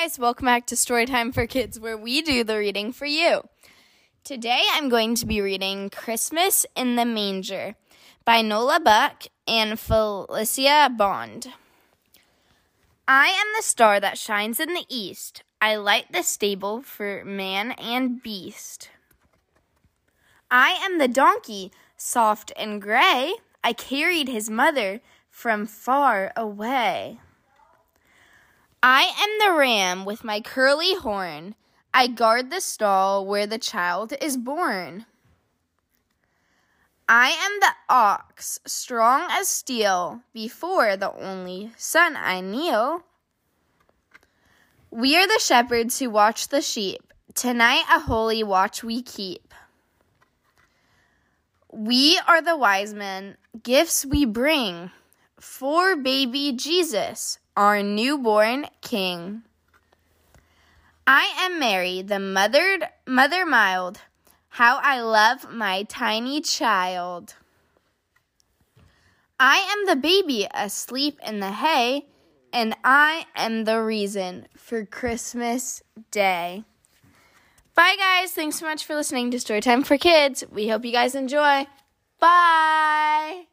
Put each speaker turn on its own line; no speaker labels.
guys, welcome back to Storytime for Kids, where we do the reading for you. Today I'm going to be reading Christmas in the Manger by Nola Buck and Felicia Bond. I am the star that shines in the east. I light the stable for man and beast. I am the donkey, soft and gray. I carried his mother from far away. I am the ram with my curly horn. I guard the stall where the child is born. I am the ox, strong as steel, before the only son I kneel. We are the shepherds who watch the sheep. Tonight a holy watch we keep. We are the wise men, gifts we bring for baby Jesus, our newborn King. I am Mary, the mother, mother mild. How I love my tiny child. I am the baby asleep in the hay, and I am the reason for Christmas Day. Bye, guys. Thanks so much for listening to Storytime for Kids. We hope you guys enjoy. Bye.